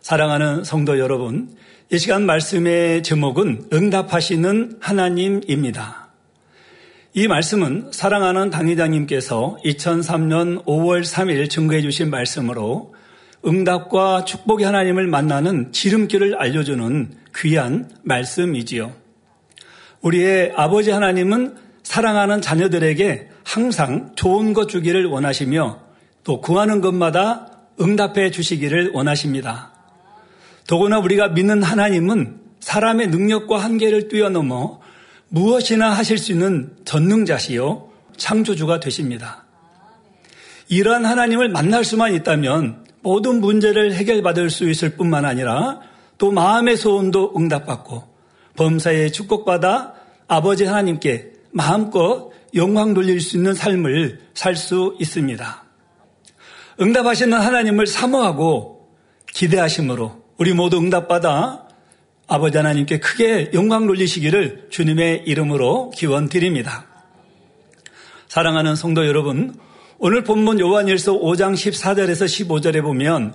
사랑하는 성도 여러분, 이 시간 말씀의 제목은 응답하시는 하나님입니다. 이 말씀은 사랑하는 당회장님께서 2003년 5월 3일 증거해 주신 말씀으로 응답과 축복의 하나님을 만나는 지름길을 알려주는 귀한 말씀이지요. 우리의 아버지 하나님은 사랑하는 자녀들에게 항상 좋은 것 주기를 원하시며 또 구하는 것마다 응답해 주시기를 원하십니다. 더구나 우리가 믿는 하나님은 사람의 능력과 한계를 뛰어넘어 무엇이나 하실 수 있는 전능자시요 창조주가 되십니다. 이러한 하나님을 만날 수만 있다면 모든 문제를 해결받을 수 있을 뿐만 아니라 또 마음의 소원도 응답받고 범사에 축복받아 아버지 하나님께 마음껏 영광 돌릴 수 있는 삶을 살 수 있습니다. 응답하시는 하나님을 사모하고 기대하심으로 우리 모두 응답받아 아버지 하나님께 크게 영광 돌리시기를 주님의 이름으로 기원 드립니다. 사랑하는 성도 여러분, 오늘 본문 요한일서 5장 14절에서 15절에 보면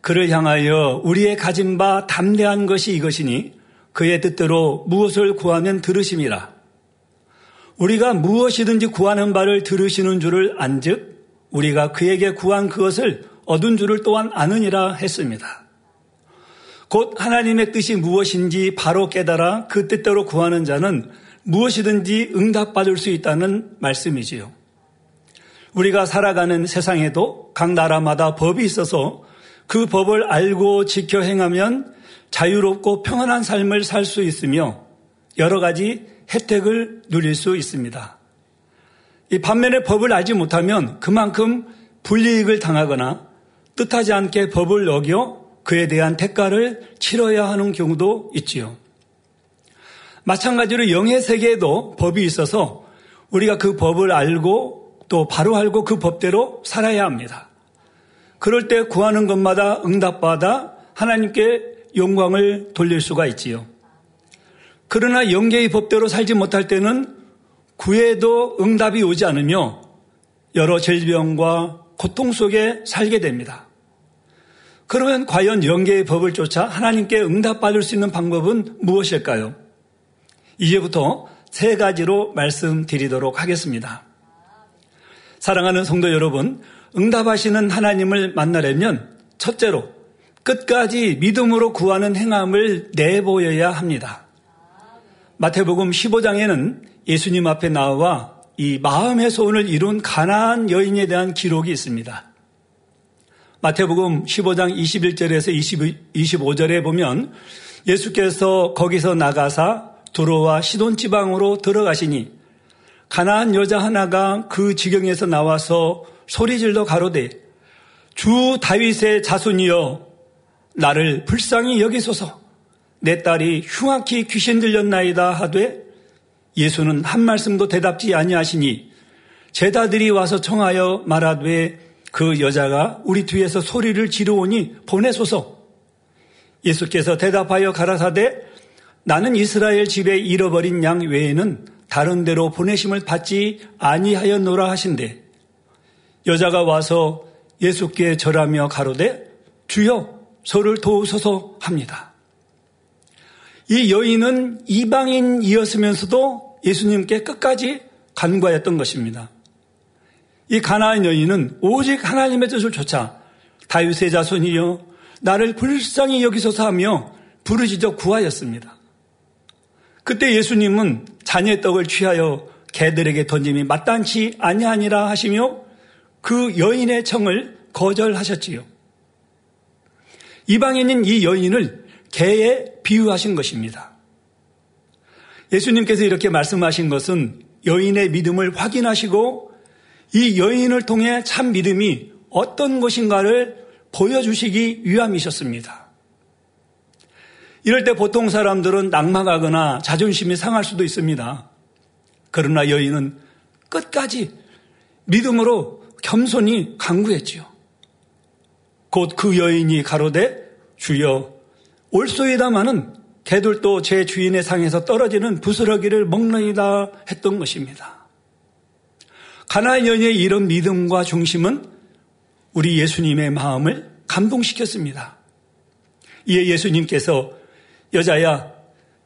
그를 향하여 우리의 가진 바 담대한 것이 이것이니 그의 뜻대로 무엇을 구하면 들으심이라. 우리가 무엇이든지 구하는 바를 들으시는 줄을 안즉 우리가 그에게 구한 그것을 얻은 줄을 또한 아느니라 했습니다. 곧 하나님의 뜻이 무엇인지 바로 깨달아 그 뜻대로 구하는 자는 무엇이든지 응답받을 수 있다는 말씀이지요. 우리가 살아가는 세상에도 각 나라마다 법이 있어서 그 법을 알고 지켜 행하면 자유롭고 평안한 삶을 살 수 있으며 여러 가지 혜택을 누릴 수 있습니다. 이 반면에 법을 알지 못하면 그만큼 불이익을 당하거나 뜻하지 않게 법을 어겨 그에 대한 대가를 치러야 하는 경우도 있지요. 마찬가지로 영의 세계에도 법이 있어서 우리가 그 법을 알고 또 바로 알고 그 법대로 살아야 합니다. 그럴 때 구하는 것마다 응답받아 하나님께 영광을 돌릴 수가 있지요. 그러나 영계의 법대로 살지 못할 때는 구해도 응답이 오지 않으며 여러 질병과 고통 속에 살게 됩니다. 그러면 과연 영계의 법을 쫓아 하나님께 응답받을 수 있는 방법은 무엇일까요? 이제부터 세 가지로 말씀드리도록 하겠습니다. 사랑하는 성도 여러분, 응답하시는 하나님을 만나려면 첫째로 끝까지 믿음으로 구하는 행함을 내보여야 합니다. 마태복음 15장에는 예수님 앞에 나와 이 마음의 소원을 이룬 가나안 여인에 대한 기록이 있습니다. 마태복음 15장 21절에서 25절에 보면 예수께서 거기서 나가사 두로와 시돈 지방으로 들어가시니 가나안 여자 하나가 그 지경에서 나와서 소리질러 가로되 주 다윗의 자손이여 나를 불쌍히 여기소서. 내 딸이 흉악히 귀신 들렸나이다 하되 예수는 한 말씀도 대답지 아니하시니 제자들이 와서 청하여 말하되 그 여자가 우리 뒤에서 소리를 지르오니 보내소서. 예수께서 대답하여 가라사대 나는 이스라엘 집에 잃어버린 양 외에는 다른 데로 보내심을 받지 아니하였노라 하신대. 여자가 와서 예수께 절하며 가로되 주여 저를 도우소서 합니다. 이 여인은 이방인이었으면서도 예수님께 끝까지 간과했던 것입니다. 이 가나안 여인은 오직 하나님의 뜻을 쫓아 다윗의 자손이여 나를 불쌍히 여기소서 하며 부르짖어 구하였습니다. 그때 예수님은 자녀의 떡을 취하여 개들에게 던짐이 마땅치 아니하니라 하시며 그 여인의 청을 거절하셨지요. 이방인인 이 여인을 개에 비유하신 것입니다. 예수님께서 이렇게 말씀하신 것은 여인의 믿음을 확인하시고 이 여인을 통해 참 믿음이 어떤 것인가를 보여주시기 위함이셨습니다. 이럴 때 보통 사람들은 낙망하거나 자존심이 상할 수도 있습니다. 그러나 여인은 끝까지 믿음으로 겸손히 강구했지요. 곧 그 여인이 가로되 주여 올소이다마는 개들도 제 주인의 상에서 떨어지는 부스러기를 먹느이다 했던 것입니다. 가나안 여인의 이런 믿음과 중심은 우리 예수님의 마음을 감동시켰습니다. 이에 예수님께서 여자야,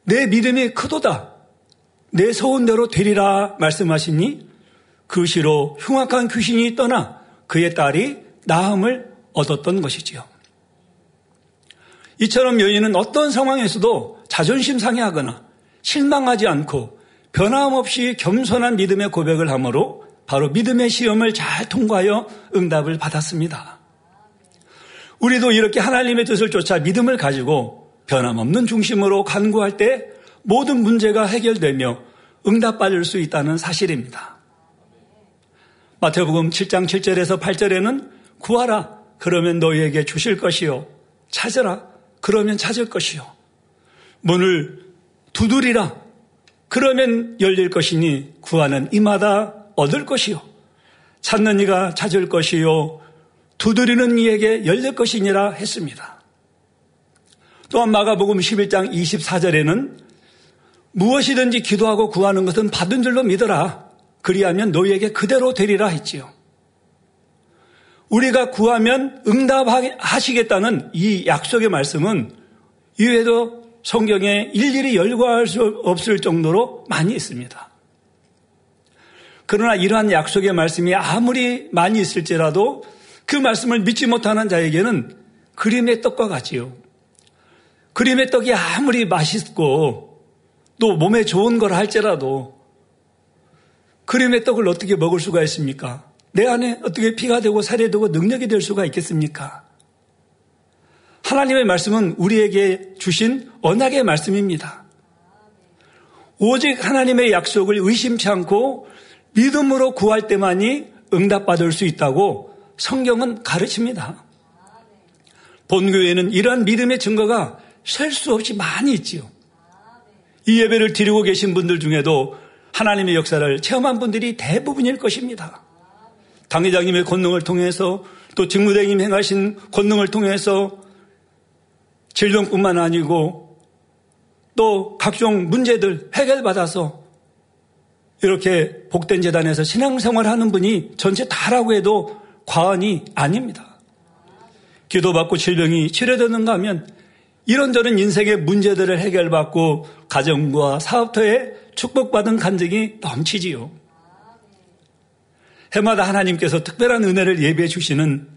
내 믿음이 크도다. 내 소원대로 되리라 말씀하시니 그 시로 흉악한 귀신이 떠나 그의 딸이 나음을 얻었던 것이지요. 이처럼 여인은 어떤 상황에서도 자존심 상해하거나 실망하지 않고 변함없이 겸손한 믿음의 고백을 하므로 바로 믿음의 시험을 잘 통과하여 응답을 받았습니다. 우리도 이렇게 하나님의 뜻을 쫓아 믿음을 가지고 변함없는 중심으로 간구할 때 모든 문제가 해결되며 응답받을 수 있다는 사실입니다. 마태복음 7장 7절에서 8절에는 구하라 그러면 너희에게 주실 것이요 찾으라 그러면 찾을 것이요 문을 두드리라 그러면 열릴 것이니 구하는 이마다 얻을 것이요 찾는 이가 찾을 것이요 두드리는 이에게 열릴 것이니라 했습니다. 또한 마가복음 11장 24절에는 무엇이든지 기도하고 구하는 것은 받은 줄로 믿어라. 그리하면 너희에게 그대로 되리라 했지요. 우리가 구하면 응답하시겠다는 이 약속의 말씀은 이외에도 성경에 일일이 열거할 수 없을 정도로 많이 있습니다. 그러나 이러한 약속의 말씀이 아무리 많이 있을지라도 그 말씀을 믿지 못하는 자에게는 그림의 떡과 같지요. 그림의 떡이 아무리 맛있고 또 몸에 좋은 걸 할지라도 그림의 떡을 어떻게 먹을 수가 있습니까? 내 안에 어떻게 피가 되고 살이 되고 능력이 될 수가 있겠습니까? 하나님의 말씀은 우리에게 주신 언약의 말씀입니다. 오직 하나님의 약속을 의심치 않고 믿음으로 구할 때만이 응답받을 수 있다고 성경은 가르칩니다. 본교회는 이러한 믿음의 증거가 셀 수 없이 많이 있지요. 이 예배를 드리고 계신 분들 중에도 하나님의 역사를 체험한 분들이 대부분일 것입니다. 당회장님의 권능을 통해서 또 직무대행님 행하신 권능을 통해서 질병뿐만 아니고 또 각종 문제들 해결받아서 이렇게 복된 재단에서 신앙생활 하는 분이 전체 다라고 해도 과언이 아닙니다. 기도받고 질병이 치료되는가 하면 이런저런 인생의 문제들을 해결받고 가정과 사업터에 축복받은 간증이 넘치지요. 해마다 하나님께서 특별한 은혜를 예배해 주시는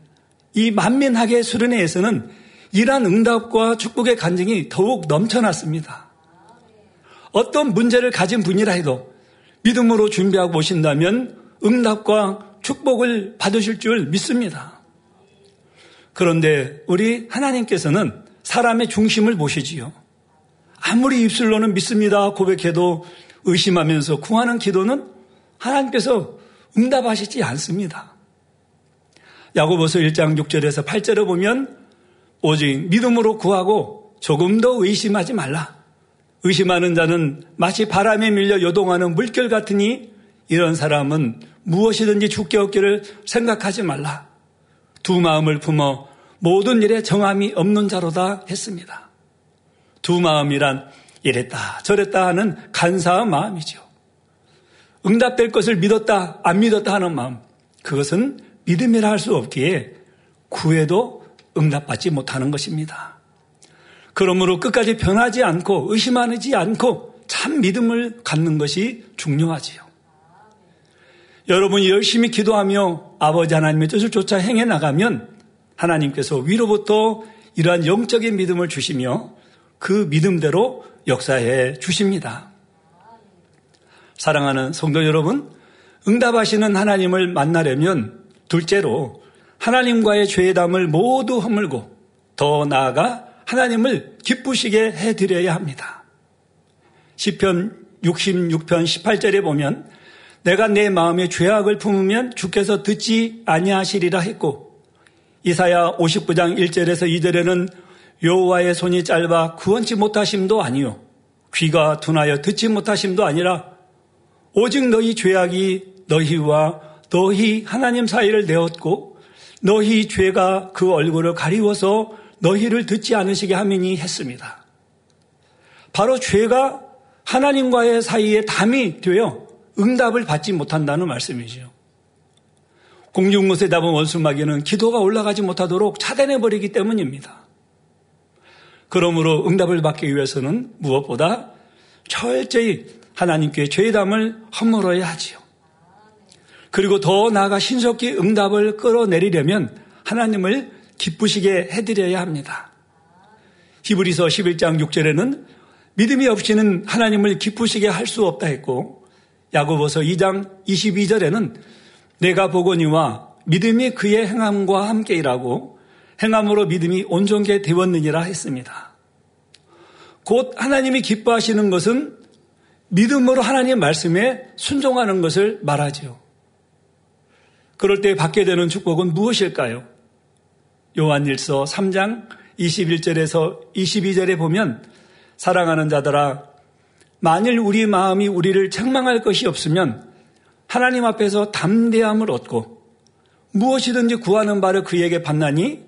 이 만민학의 수련회에서는 이러한 응답과 축복의 간증이 더욱 넘쳐났습니다. 어떤 문제를 가진 분이라 해도 믿음으로 준비하고 오신다면 응답과 축복을 받으실 줄 믿습니다. 그런데 우리 하나님께서는 사람의 중심을 보시지요. 아무리 입술로는 믿습니다 고백해도 의심하면서 구하는 기도는 하나님께서 응답하시지 않습니다. 야고보서 1장 6절에서 8절에 보면 오직 믿음으로 구하고 조금 더 의심하지 말라. 의심하는 자는 마치 바람에 밀려 요동하는 물결 같으니 이런 사람은 무엇이든지 죽게 얻기를 생각하지 말라. 두 마음을 품어 모든 일에 정함이 없는 자로다 했습니다. 두 마음이란 이랬다 저랬다 하는 간사한 마음이죠. 응답될 것을 믿었다 안 믿었다 하는 마음 그것은 믿음이라 할 수 없기에 구해도 응답받지 못하는 것입니다. 그러므로 끝까지 변하지 않고 의심하지 않고 참 믿음을 갖는 것이 중요하지요. 여러분이 열심히 기도하며 아버지 하나님의 뜻을 쫓아 행해 나가면 하나님께서 위로부터 이러한 영적인 믿음을 주시며 그 믿음대로 역사해 주십니다. 사랑하는 성도 여러분, 응답하시는 하나님을 만나려면 둘째로 하나님과의 죄담을 모두 허물고 더 나아가 하나님을 기쁘시게 해드려야 합니다. 10편 66편 18절에 보면 내가 내 마음에 죄악을 품으면 주께서 듣지 아니하시리라 했고 이사야 59장 1절에서 2절에는 여호와의 손이 짧아 구원치 못하심도 아니요 귀가 둔하여 듣지 못하심도 아니라 오직 너희 죄악이 너희와 너희 하나님 사이를 내었고 너희 죄가 그 얼굴을 가리워서 너희를 듣지 않으시게 함이니 했습니다. 바로 죄가 하나님과의 사이에 담이 되어 응답을 받지 못한다는 말씀이죠. 공중못에 담은 원수마귀는 기도가 올라가지 못하도록 차단해버리기 때문입니다. 그러므로 응답을 받기 위해서는 무엇보다 철저히 하나님께 죄담을 허물어야 하지요. 그리고 더 나아가 신속히 응답을 끌어내리려면 하나님을 기쁘시게 해드려야 합니다. 히브리서 11장 6절에는 믿음이 없이는 하나님을 기쁘시게 할 수 없다 했고 야고보서 2장 22절에는 내가 보거니와 믿음이 그의 행함과 함께 일하고 행함으로 믿음이 온전케 되었느니라 했습니다. 곧 하나님이 기뻐하시는 것은 믿음으로 하나님 말씀에 순종하는 것을 말하지요. 그럴 때 받게 되는 축복은 무엇일까요? 요한일서 3장 21절에서 22절에 보면 사랑하는 자들아 만일 우리 마음이 우리를 책망할 것이 없으면 하나님 앞에서 담대함을 얻고 무엇이든지 구하는 바를 그에게 받나니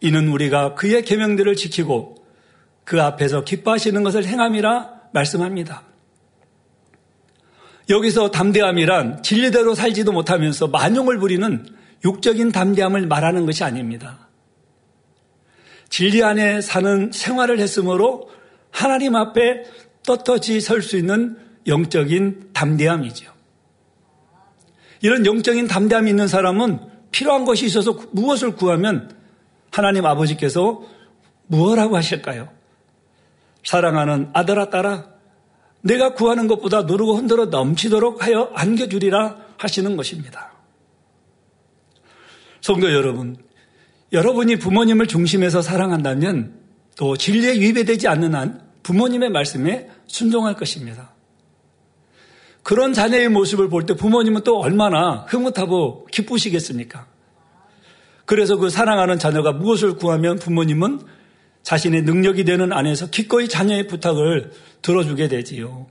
이는 우리가 그의 계명들을 지키고 그 앞에서 기뻐하시는 것을 행함이라 말씀합니다. 여기서 담대함이란 진리대로 살지도 못하면서 만용을 부리는 육적인 담대함을 말하는 것이 아닙니다. 진리 안에 사는 생활을 했으므로 하나님 앞에 떳떳이 설 수 있는 영적인 담대함이죠. 이런 영적인 담대함이 있는 사람은 필요한 것이 있어서 무엇을 구하면 하나님 아버지께서 무엇라고 하실까요? 사랑하는 아들아 딸아 내가 구하는 것보다 누르고 흔들어 넘치도록 하여 안겨주리라 하시는 것입니다. 성도 여러분, 여러분이 부모님을 중심에서 사랑한다면 또 진리에 위배되지 않는 한 부모님의 말씀에 순종할 것입니다. 그런 자녀의 모습을 볼 때 부모님은 또 얼마나 흐뭇하고 기쁘시겠습니까? 그래서 그 사랑하는 자녀가 무엇을 구하면 부모님은 자신의 능력이 되는 안에서 기꺼이 자녀의 부탁을 들어주게 되지요.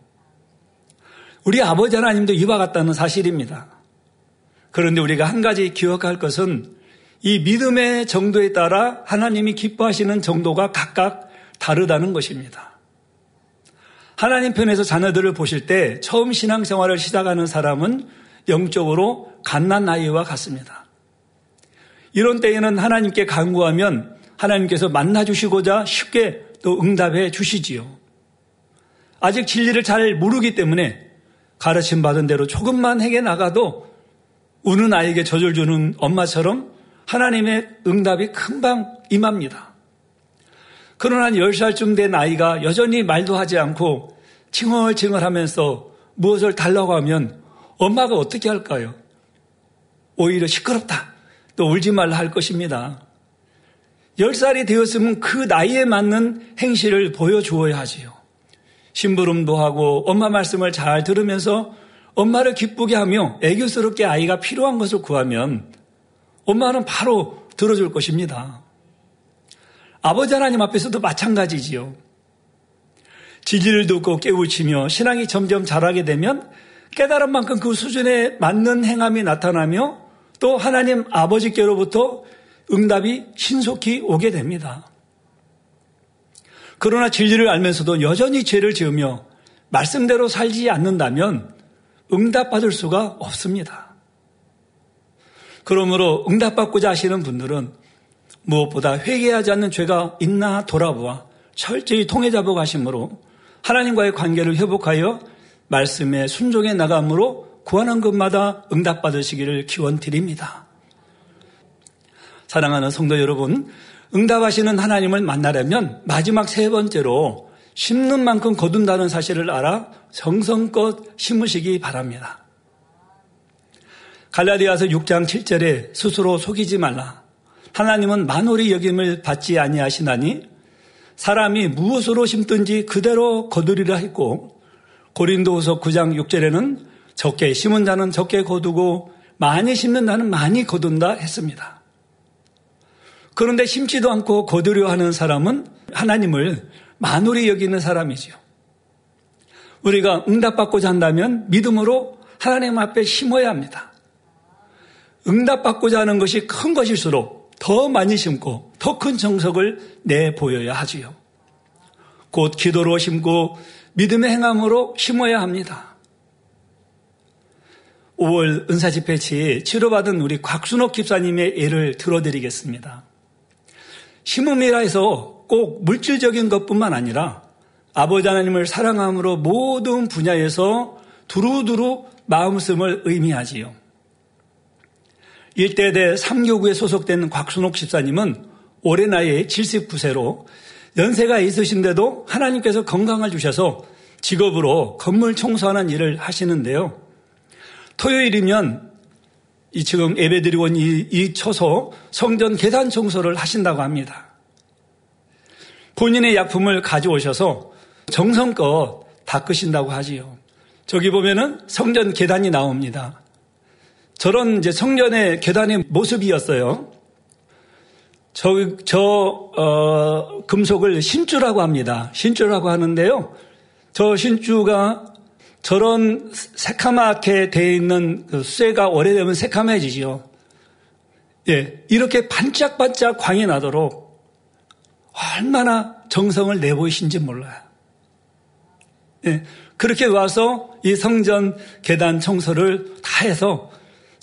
우리 아버지 하나님도 이와 같다는 사실입니다. 그런데 우리가 한 가지 기억할 것은 이 믿음의 정도에 따라 하나님이 기뻐하시는 정도가 각각 다르다는 것입니다. 하나님 편에서 자녀들을 보실 때 처음 신앙생활을 시작하는 사람은 영적으로 갓난 나이와 같습니다. 이런 때에는 하나님께 간구하면 하나님께서 만나 주시고자 쉽게 또 응답해 주시지요. 아직 진리를 잘 모르기 때문에 가르침 받은 대로 조금만 해게 나가도 우는 아이에게 젖을 주는 엄마처럼 하나님의 응답이 금방 임합니다. 그러나 10살쯤 된 아이가 여전히 말도 하지 않고 칭얼칭얼 하면서 무엇을 달라고 하면 엄마가 어떻게 할까요? 오히려 시끄럽다. 또 울지 말라 할 것입니다. 10살이 되었으면 그 나이에 맞는 행실을 보여주어야 하지요. 심부름도 하고 엄마 말씀을 잘 들으면서 엄마를 기쁘게 하며 애교스럽게 아이가 필요한 것을 구하면 엄마는 바로 들어줄 것입니다. 아버지 하나님 앞에서도 마찬가지지요. 진리를 듣고 깨우치며 신앙이 점점 자라게 되면 깨달은 만큼 그 수준에 맞는 행함이 나타나며 또 하나님 아버지께로부터 응답이 신속히 오게 됩니다. 그러나 진리를 알면서도 여전히 죄를 지으며 말씀대로 살지 않는다면 응답받을 수가 없습니다. 그러므로 응답받고자 하시는 분들은 무엇보다 회개하지 않는 죄가 있나 돌아보아 철저히 통해 잡아 가심으로 하나님과의 관계를 회복하여 말씀에 순종해 나감으로 구하는 것마다 응답받으시기를 기원드립니다. 사랑하는 성도 여러분, 응답하시는 하나님을 만나려면 마지막 세 번째로 심는 만큼 거둔다는 사실을 알아 정성껏 심으시기 바랍니다. 갈라디아서 6장 7절에 스스로 속이지 말라. 하나님은 만홀이 여김을 받지 아니하시나니 사람이 무엇으로 심든지 그대로 거두리라 했고 고린도후서 9장 6절에는 적게 심은 자는 적게 거두고 많이 심는 자는 많이 거둔다 했습니다. 그런데 심지도 않고 거두려 하는 사람은 하나님을 만홀히 여기는 사람이지요. 우리가 응답받고자 한다면 믿음으로 하나님 앞에 심어야 합니다. 응답받고자 하는 것이 큰 것일수록 더 많이 심고 더 큰 정석을 내 보여야 하지요. 곧 기도로 심고 믿음의 행함으로 심어야 합니다. 5월 은사 집회치 치료받은 우리 곽순옥 집사님의 예를 들어드리겠습니다. 심음이라 해서 꼭 물질적인 것뿐만 아니라 아버지 하나님을 사랑함으로 모든 분야에서 두루두루 마음씀을 의미하지요. 일대대 3교구에 소속된 곽순옥 집사님은 올해 나이에 79세로 연세가 있으신데도 하나님께서 건강을 주셔서 직업으로 건물 청소하는 일을 하시는데요. 토요일이면 이 지금 예배드리고 온 이, 이 처소 성전 계단 청소를 하신다고 합니다. 본인의 약품을 가져오셔서 정성껏 닦으신다고 하지요. 저기 보면은 성전 계단이 나옵니다. 저런 이제 성전의 계단의 모습이었어요. 저, 저, 어, 금속을 신주라고 합니다. 신주라고 하는데요. 저 신주가 저런 새카맣게 되어 있는 그 쇠가 오래되면 새카매지죠. 예, 이렇게 반짝반짝 광이 나도록 얼마나 정성을 내보이신지 몰라요. 예, 그렇게 와서 이 성전 계단 청소를 다 해서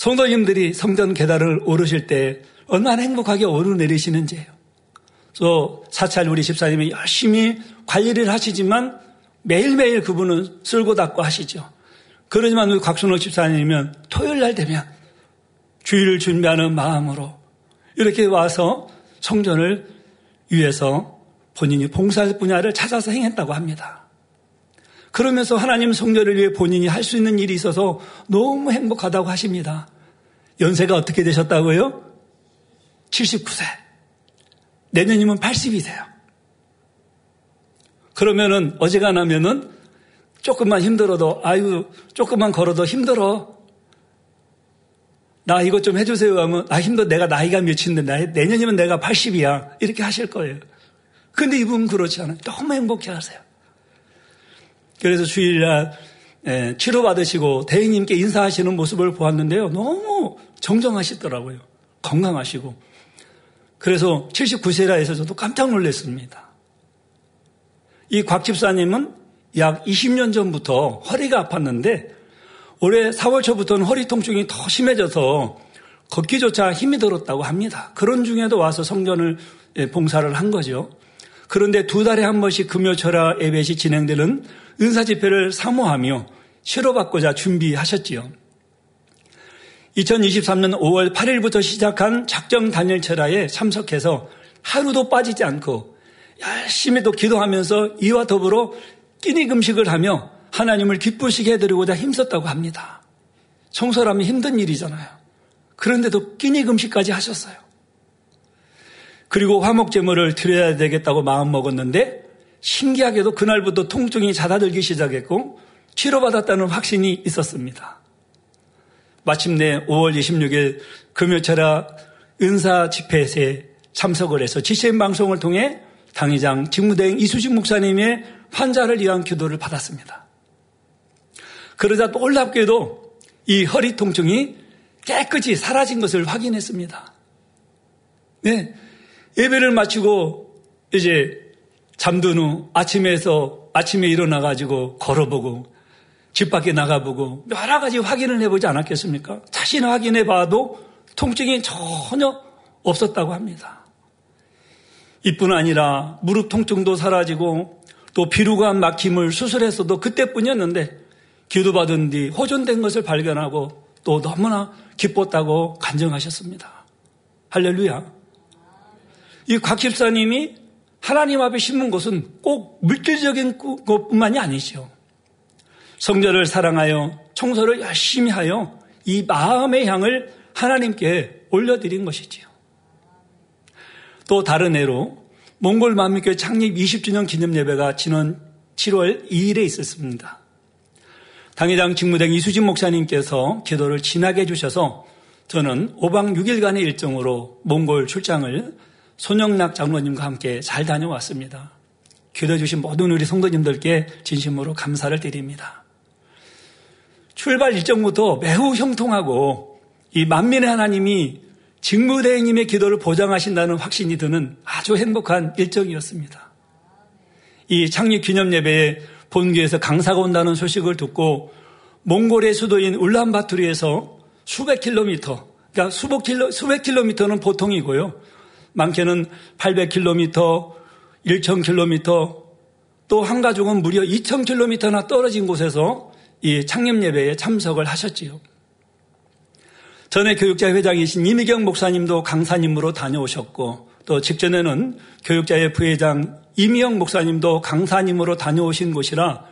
성도님들이 성전 계단을 오르실 때 얼마나 행복하게 오르내리시는지예요. 또 사찰 우리 집사님이 열심히 관리를 하시지만 매일매일 그분은 쓸고 닦고 하시죠. 그러지만 우리 곽순호 집사님이면 토요일 날 되면 주일을 준비하는 마음으로 이렇게 와서 성전을 위해서 본인이 봉사할 분야를 찾아서 행했다고 합니다. 그러면서 하나님 성전을 위해 본인이 할 수 있는 일이 있어서 너무 행복하다고 하십니다. 연세가 어떻게 되셨다고요? 79세. 내년이면 80이세요. 그러면은 어제가나면은 조금만 힘들어도 아유 조금만 걸어도 힘들어. 나 이것 좀 해주세요 하면 아 힘들어 내가 나이가 몇인데 내년이면 내가 80이야 이렇게 하실 거예요. 근데 이분은 그렇지 않아요. 너무 행복해 하세요. 그래서 주일날 예, 치료받으시고 대행님께 인사하시는 모습을 보았는데요. 너무 정정하시더라고요. 건강하시고. 그래서 79세라 해서 저도 깜짝 놀랐습니다. 이 곽 집사님은 약 20년 전부터 허리가 아팠는데 올해 4월 초부터는 허리 통증이 더 심해져서 걷기조차 힘이 들었다고 합니다. 그런 중에도 와서 성전을 예, 봉사를 한 거죠. 그런데 두 달에 한 번씩 금요철화 예배시 진행되는 은사 집회를 사모하며 치료받고자 준비하셨지요. 2023년 5월 8일부터 시작한 작정 단일 철화에 참석해서 하루도 빠지지 않고 열심히 또 기도하면서 이와 더불어 끼니 금식을 하며 하나님을 기쁘시게 해드리고자 힘썼다고 합니다. 청소라면 힘든 일이잖아요. 그런데도 끼니 금식까지 하셨어요. 그리고 화목제물을 드려야 되겠다고 마음먹었는데 신기하게도 그날부터 통증이 잦아들기 시작했고 치료받았다는 확신이 있었습니다. 마침내 5월 26일 금요철화 은사 집회에 참석을 해서 지체인 방송을 통해 당회장 직무대행 이수진 목사님의 환자를 위한 기도를 받았습니다. 그러자 놀랍게도 이 허리 통증이 깨끗이 사라진 것을 확인했습니다. 네. 예배를 마치고 이제 잠든 후 아침에서 아침에 일어나 가지고 걸어보고 집 밖에 나가보고 여러 가지 확인을 해보지 않았겠습니까? 자신 확인해 봐도 통증이 전혀 없었다고 합니다. 이뿐 아니라 무릎 통증도 사라지고 또 비루관 막힘을 수술했어도 그때뿐이었는데 기도받은 뒤 호전된 것을 발견하고 또 너무나 기뻤다고 간증하셨습니다. 할렐루야. 이 곽 집사님이 하나님 앞에 심은 것은 꼭 물질적인 것뿐만이 아니죠. 성전을 사랑하여 청소를 열심히 하여 이 마음의 향을 하나님께 올려드린 것이지요. 또 다른 애로 몽골 만민교회 창립 20주년 기념 예배가 지난 7월 2일에 있었습니다. 당회장 직무대행 이수진 목사님께서 기도를 진하게 해주셔서 저는 5박 6일간의 일정으로 몽골 출장을 손영락 장로님과 함께 잘 다녀왔습니다. 기도해 주신 모든 우리 성도님들께 진심으로 감사를 드립니다. 출발 일정부터 매우 형통하고 이 만민의 하나님이 직무대행님의 기도를 보장하신다는 확신이 드는 아주 행복한 일정이었습니다. 이 창립 기념 예배에 본교에서 강사가 온다는 소식을 듣고 몽골의 수도인 울란바투르에서 수백 킬로미터, 그러니까 수백 킬로, 수백 킬로미터는 보통이고요. 많게는 800km, 1,000km 또 한 가족은 무려 2,000km나 떨어진 곳에서 이 창립 예배에 참석을 하셨지요. 전에 교육자 회장이신 이미경 목사님도 강사님으로 다녀오셨고 또 직전에는 교육자의 부회장 이미영 목사님도 강사님으로 다녀오신 곳이라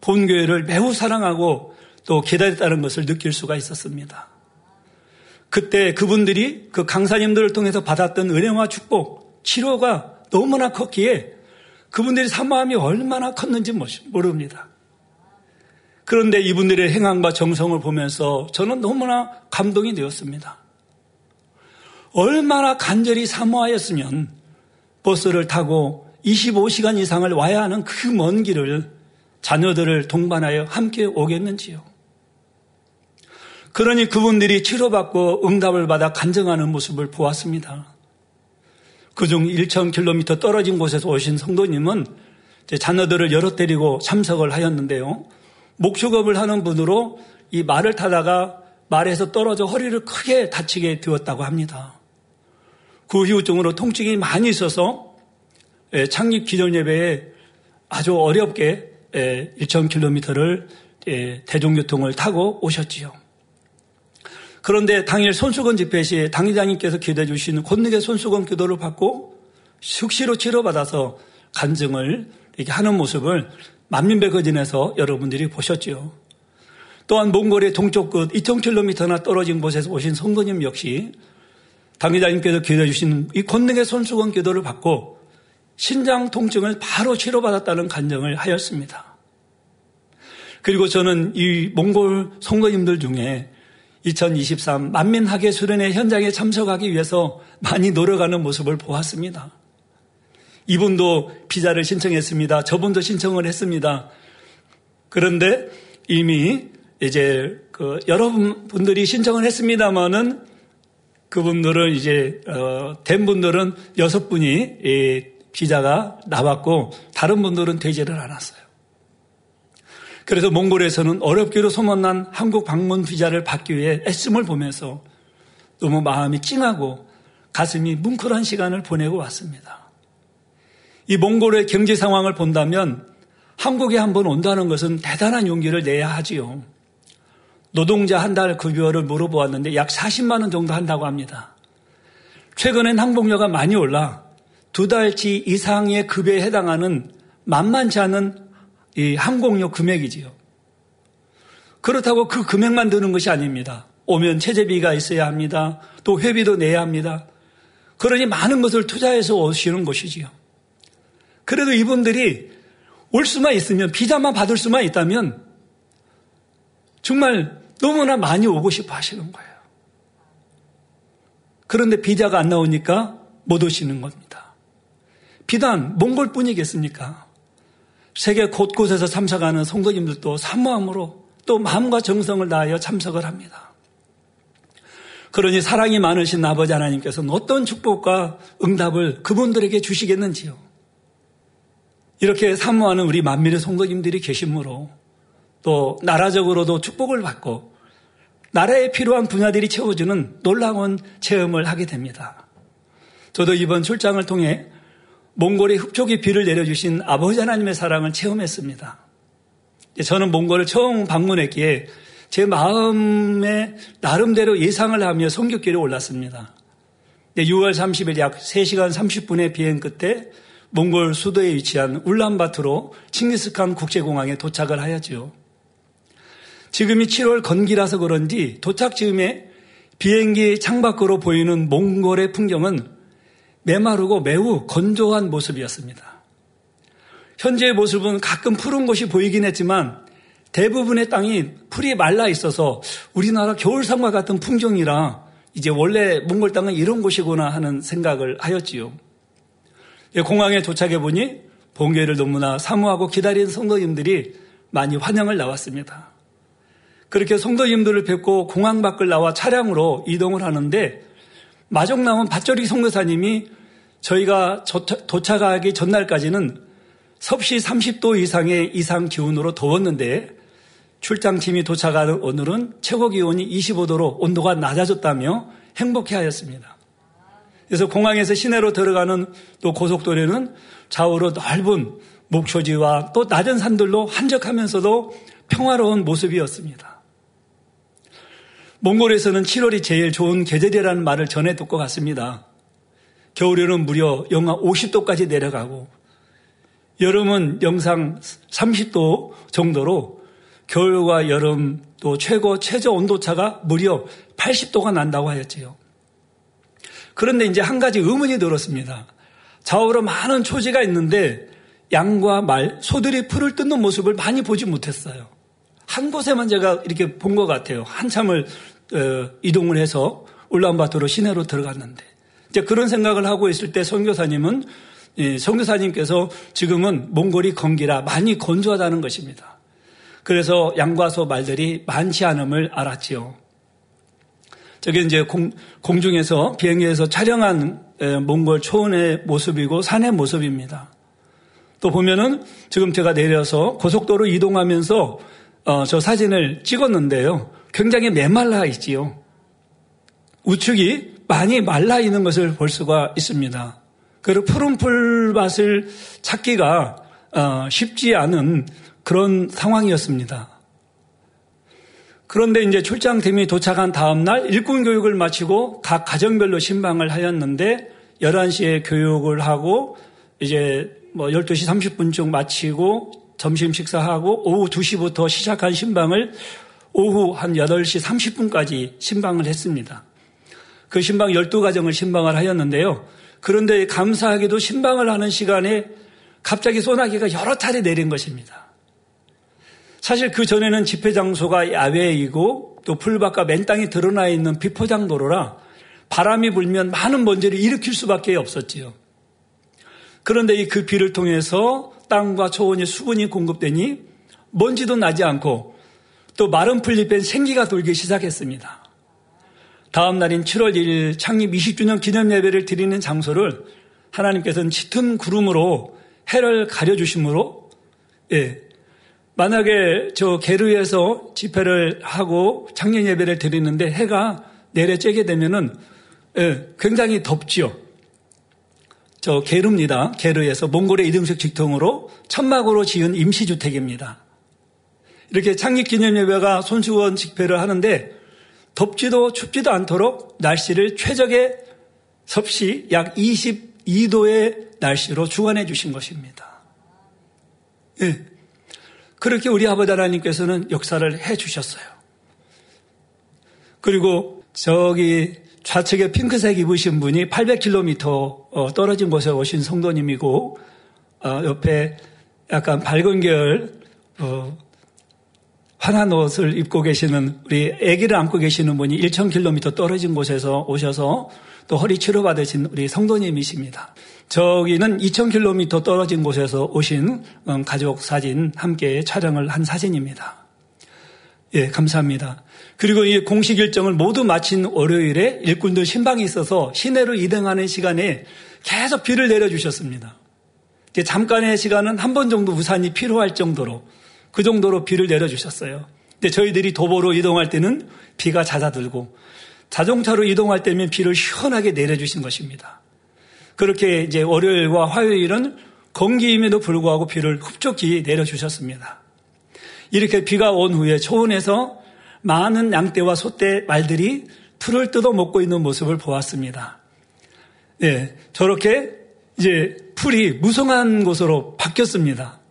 본교회를 매우 사랑하고 또 기다렸다는 것을 느낄 수가 있었습니다. 그때 그분들이 그 강사님들을 통해서 받았던 은혜와 축복, 치료가 너무나 컸기에 그분들이 사모함이 얼마나 컸는지 모릅니다. 그런데 이분들의 행함과 정성을 보면서 저는 너무나 감동이 되었습니다. 얼마나 간절히 사모하였으면 버스를 타고 25시간 이상을 와야 하는 그 먼 길을 자녀들을 동반하여 함께 오겠는지요. 그러니 그분들이 치료받고 응답을 받아 간증하는 모습을 보았습니다. 그중 1,000km 떨어진 곳에서 오신 성도님은 자녀들을 여러 데리고 참석을 하였는데요. 목축업을 하는 분으로 이 말을 타다가 말에서 떨어져 허리를 크게 다치게 되었다고 합니다. 그 후유증으로 통증이 많이 있어서 예, 창립 기존 예배에 아주 어렵게 1,000km를 예, 예, 대중교통을 타고 오셨지요. 그런데 당일 손수건 집회 시 당회장님께서 기도해 주신 권능의 손수건 기도를 받고 숙시로 치료받아서 간증을 이렇게 하는 모습을 만민백거진에서 여러분들이 보셨죠. 또한 몽골의 동쪽 끝 2,000km나 떨어진 곳에서 오신 성도님 역시 당회장님께서 기도해 주신 이 권능의 손수건 기도를 받고 신장 통증을 바로 치료받았다는 간증을 하였습니다. 그리고 저는 이 몽골 성도님들 중에 2023 만민학예 수련회 현장에 참석하기 위해서 많이 노력하는 모습을 보았습니다. 이분도 비자를 신청했습니다. 저분도 신청을 했습니다. 그런데 이미 이제 그 여러분들이 신청을 했습니다만은 그분들은 이제 어, 된 분들은 여섯 분이 비자가 나왔고 다른 분들은 되지를 않았어요. 그래서 몽골에서는 어렵기로 소문난 한국 방문 비자를 받기 위해 애씀을 보면서 너무 마음이 찡하고 가슴이 뭉클한 시간을 보내고 왔습니다. 이 몽골의 경제 상황을 본다면 한국에 한번 온다는 것은 대단한 용기를 내야 하지요. 노동자 한 달 급여를 물어보았는데 약 40만 원 정도 한다고 합니다. 최근엔 항복료가 많이 올라 두 달치 이상의 급여에 해당하는 만만치 않은 이 항공료 금액이지요. 그렇다고 그 금액만 드는 것이 아닙니다. 오면 체재비가 있어야 합니다. 또 회비도 내야 합니다. 그러니 많은 것을 투자해서 오시는 것이지요. 그래도 이분들이 올 수만 있으면 비자만 받을 수만 있다면 정말 너무나 많이 오고 싶어 하시는 거예요. 그런데 비자가 안 나오니까 못 오시는 겁니다. 비단 몽골 뿐이겠습니까? 세계 곳곳에서 참석하는 성도님들도 사모함으로 또 마음과 정성을 다하여 참석을 합니다. 그러니 사랑이 많으신 아버지 하나님께서는 어떤 축복과 응답을 그분들에게 주시겠는지요. 이렇게 사모하는 우리 만민의 성도님들이 계시므로 또 나라적으로도 축복을 받고 나라에 필요한 분야들이 채워주는 놀라운 체험을 하게 됩니다. 저도 이번 출장을 통해 몽골의 흡족히 비를 내려주신 아버지 하나님의 사랑을 체험했습니다. 저는 몽골을 처음 방문했기에 제 마음에 나름대로 예상을 하며 성격길에 올랐습니다. 6월 30일 약 3시간 30분의 비행 끝에 몽골 수도에 위치한 울란바토로 칭기스칸 국제공항에 도착을 하였지요. 지금이 7월 건기라서 그런지 도착 즈음에 비행기 창밖으로 보이는 몽골의 풍경은 메마르고 매우 건조한 모습이었습니다. 현재의 모습은 가끔 푸른 곳이 보이긴 했지만 대부분의 땅이 풀이 말라 있어서 우리나라 겨울산과 같은 풍경이라 이제 원래 몽골 땅은 이런 곳이구나 하는 생각을 하였지요. 예, 공항에 도착해 보니 봉계를 너무나 사모하고 기다리는 성도님들이 많이 환영을 나왔습니다. 그렇게 성도님들을 뵙고 공항 밖을 나와 차량으로 이동을 하는데 마중 나온 밭조리 성교사님이 저희가 도착하기 전날까지는 섭씨 30도 이상의 이상 기온으로 더웠는데 출장팀이 도착하는 오늘은 최고 기온이 25도로 온도가 낮아졌다며 행복해 하였습니다. 그래서 공항에서 시내로 들어가는 또 고속도로는 좌우로 넓은 목초지와 또 낮은 산들로 한적하면서도 평화로운 모습이었습니다. 몽골에서는 7월이 제일 좋은 계절이라는 말을 전해 듣고 갔습니다. 겨울에는 무려 영하 50도까지 내려가고 여름은 영상 30도 정도로 겨울과 여름 또 최고 최저 온도차가 무려 80도가 난다고 하였지요. 그런데 이제 한 가지 의문이 들었습니다. 좌우로 많은 초지가 있는데 양과 말, 소들이 풀을 뜯는 모습을 많이 보지 못했어요. 한 곳에만 제가 이렇게 본 것 같아요. 한참을 어, 이동을 해서 울란바토르 시내로 들어갔는데 이제 그런 생각을 하고 있을 때 선교사님은 선교사님께서 지금은 몽골이 건기라 많이 건조하다는 것입니다. 그래서 양과 소 말들이 많지 않음을 알았지요. 저게 이제 공, 공중에서 비행기에서 촬영한 몽골 초원의 모습이고 산의 모습입니다. 또 보면은 지금 제가 내려서 고속도로 이동하면서 어, 저 사진을 찍었는데요. 굉장히 메말라 있지요. 우측이 많이 말라 있는 것을 볼 수가 있습니다. 그리고 푸른 풀 밭을 찾기가 어, 쉽지 않은 그런 상황이었습니다. 그런데 이제 출장팀이 도착한 다음 날 일군 교육을 마치고 각 가정별로 신방을 하였는데 11시에 교육을 하고 이제 뭐 12시 30분쯤 마치고 점심 식사하고 오후 2시부터 시작한 신방을 오후 한 8시 30분까지 신방을 했습니다. 그 신방 12가정을 신방을 하였는데요. 그런데 감사하게도 신방을 하는 시간에 갑자기 소나기가 여러 차례 내린 것입니다. 사실 그 전에는 집회 장소가 야외이고 또 풀밭과 맨 땅이 드러나 있는 비포장 도로라 바람이 불면 많은 먼지를 일으킬 수밖에 없었지요. 그런데 이 그 비를 통해서 땅과 초원이 수분이 공급되니 먼지도 나지 않고 또 마른 풀잎엔 생기가 돌기 시작했습니다. 다음 날인 7월 1일 창립 20주년 기념 예배를 드리는 장소를 하나님께서는 짙은 구름으로 해를 가려주심으로 예, 만약에 저 게르에서 집회를 하고 창년 예배를 드리는데 해가 내려 쬐게 되면은 예, 굉장히 덥지요. 저 게르입니다. 게르에서 몽골의 이등식 직통으로 천막으로 지은 임시주택입니다. 이렇게 창립 기념 예배가 손수원 집회를 하는데 덥지도 춥지도 않도록 날씨를 최적의 섭씨 약 22도의 날씨로 주관해 주신 것입니다. 예. 그렇게 우리 아버지 하나님께서는 역사를 해 주셨어요. 그리고 저기 좌측에 핑크색 입으신 분이 800km 어, 떨어진 곳에 오신 성도님이고 어, 옆에 약간 밝은 계열 어, 환한 옷을 입고 계시는 우리 아기를 안고 계시는 분이 1,000km 떨어진 곳에서 오셔서 또 허리 치료받으신 우리 성도님이십니다. 저기는 2,000km 떨어진 곳에서 오신 음, 가족 사진 함께 촬영을 한 사진입니다. 예, 감사합니다. 그리고 이 공식 일정을 모두 마친 월요일에 일꾼들 신방이 있어서 시내로 이동하는 시간에 계속 비를 내려주셨습니다. 잠깐의 시간은 한 번 정도 우산이 필요할 정도로 그 정도로 비를 내려주셨어요. 근데 저희들이 도보로 이동할 때는 비가 잦아들고 자동차로 이동할 때면 비를 시원하게 내려주신 것입니다. 그렇게 이제 월요일과 화요일은 건기임에도 불구하고 비를 흡족히 내려주셨습니다. 이렇게 비가 온 후에 초원에서 많은 양떼와 소떼 말들이 풀을 뜯어 먹고 있는 모습을 보았습니다. 예, 저렇게 이제 풀이 무성한 곳으로 바뀌었습니다.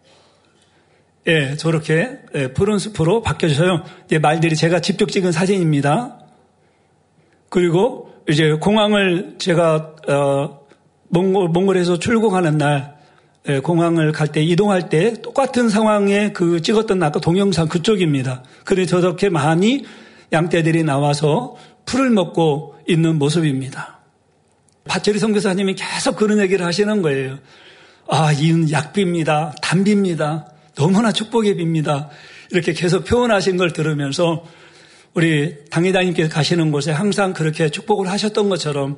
예, 저렇게 예, 푸른 숲으로 바뀌어져요. 이제 말들이 제가 직접 찍은 사진입니다. 그리고 이제 공항을 제가 어, 몽골, 몽골에서 출국하는 날 예, 공항을 갈 때 이동할 때 똑같은 상황에 그 찍었던 아까 동영상 그쪽입니다. 그래 저렇게 많이 양떼들이 나와서 풀을 먹고 있는 모습입니다. 파철이 선교사님이 계속 그런 얘기를 하시는 거예요. 아, 이는 약비입니다. 담비입니다. 너무나 축복의 비입니다. 이렇게 계속 표현하신 걸 들으면서 우리 당회장님께서 가시는 곳에 항상 그렇게 축복을 하셨던 것처럼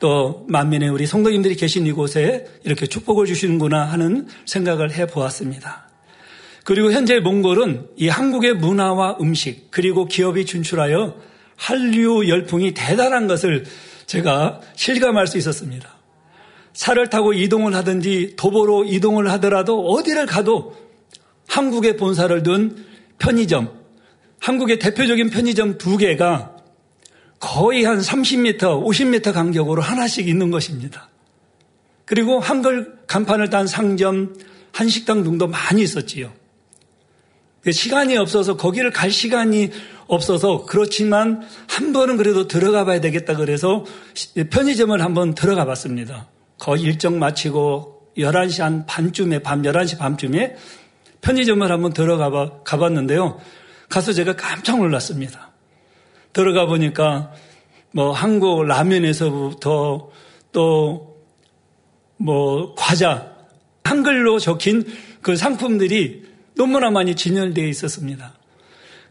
또 만민의 우리 성도님들이 계신 이곳에 이렇게 축복을 주시는구나 하는 생각을 해 보았습니다. 그리고 현재 몽골은 이 한국의 문화와 음식 그리고 기업이 진출하여 한류 열풍이 대단한 것을 제가 실감할 수 있었습니다. 차를 타고 이동을 하든지 도보로 이동을 하더라도 어디를 가도 한국의 본사를 둔 편의점, 한국의 대표적인 편의점 두 개가 거의 한 30m, 50m 간격으로 하나씩 있는 것입니다. 그리고 한글 간판을 단 상점, 한식당 등도 많이 있었지요. 그 시간이 없어서 거기를 갈 시간이 없어서 그렇지만 한 번은 그래도 들어가 봐야 되겠다 그래서 편의점을 한번 들어가 봤습니다. 거의 일정 마치고 11시 한 반쯤에, 밤 11시 밤쯤에 편의점을 한번 들어가 봐, 가봤는데요. 가서 제가 깜짝 놀랐습니다. 들어가 보니까 뭐 한국 라면에서부터 또 뭐 과자, 한글로 적힌 그 상품들이 너무나 많이 진열되어 있었습니다.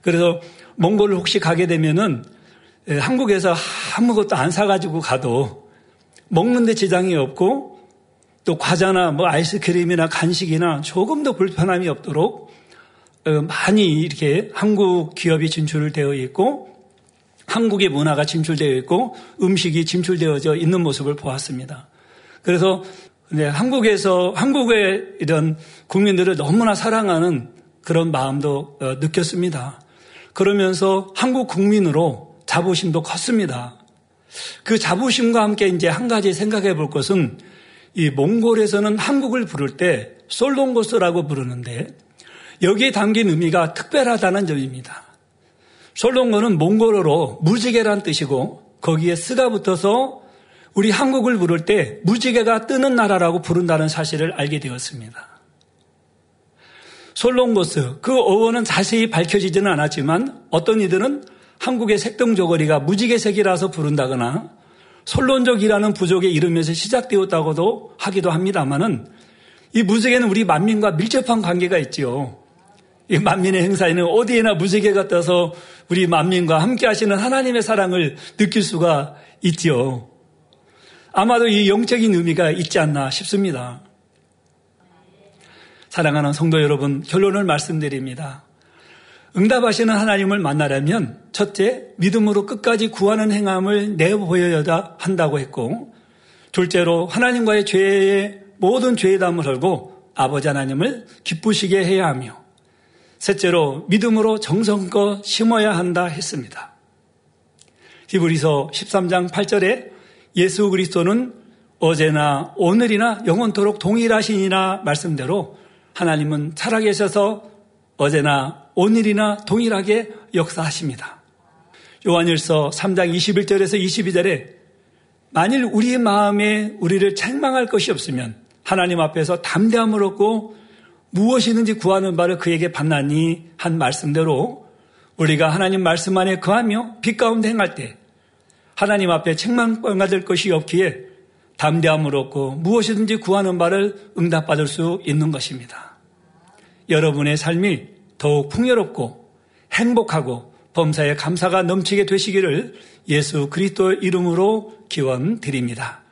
그래서 몽골을 혹시 가게 되면은 예, 한국에서 아무것도 안 사가지고 가도 먹는데 지장이 없고 또 과자나 뭐 아이스크림이나 간식이나 조금도 불편함이 없도록 어, 많이 이렇게 한국 기업이 진출을 되어 있고 한국의 문화가 진출되어 있고 음식이 진출되어져 있는 모습을 보았습니다. 그래서 한국에서 한국의 이런 국민들을 너무나 사랑하는 그런 마음도 어, 느꼈습니다. 그러면서 한국 국민으로 자부심도 컸습니다. 그 자부심과 함께 이제 한 가지 생각해 볼 것은 이 몽골에서는 한국을 부를 때 솔롱고스라고 부르는데 여기에 담긴 의미가 특별하다는 점입니다. 솔롱고는 몽골어로 무지개란 뜻이고 거기에 스가 붙어서 우리 한국을 부를 때 무지개가 뜨는 나라라고 부른다는 사실을 알게 되었습니다. 솔롱고스, 그 어원은 자세히 밝혀지지는 않았지만 어떤 이들은 한국의 색동저고리가 무지개색이라서 부른다거나 솔론족이라는 부족의 이름에서 시작되었다고도 하기도 합니다만은 이 무지개는 우리 만민과 밀접한 관계가 있지요. 이 만민의 행사에는 어디에나 무지개가 떠서 우리 만민과 함께 하시는 하나님의 사랑을 느낄 수가 있지요. 아마도 이 영적인 의미가 있지 않나 싶습니다. 사랑하는 성도 여러분, 결론을 말씀드립니다. 응답하시는 하나님을 만나려면 첫째, 믿음으로 끝까지 구하는 행함을 내보여야 한다고 했고, 둘째로 하나님과의 죄의 모든 죄의담을 헐고 아버지 하나님을 기쁘시게 해야 하며, 셋째로 믿음으로 정성껏 심어야 한다 했습니다. 히브리서 13장 8절에 예수 그리스도는 어제나 오늘이나 영원토록 동일하시니라 말씀대로 하나님은 살아계셔서 어제나 오늘이나 동일하게 역사하십니다. 요한일서 3장 21절에서 22절에 만일 우리의 마음에 우리를 책망할 것이 없으면 하나님 앞에서 담대함을 얻고 무엇이든지 구하는 바를 그에게 받나니 한 말씀대로 우리가 하나님 말씀 안에 거하며 빛 가운데 행할 때 하나님 앞에 책망받을 것이 없기에 담대함을 얻고 무엇이든지 구하는 바를 응답받을 수 있는 것입니다. 여러분의 삶이 더욱 풍요롭고 행복하고 범사에 감사가 넘치게 되시기를 예수 그리스도 이름으로 기원 드립니다.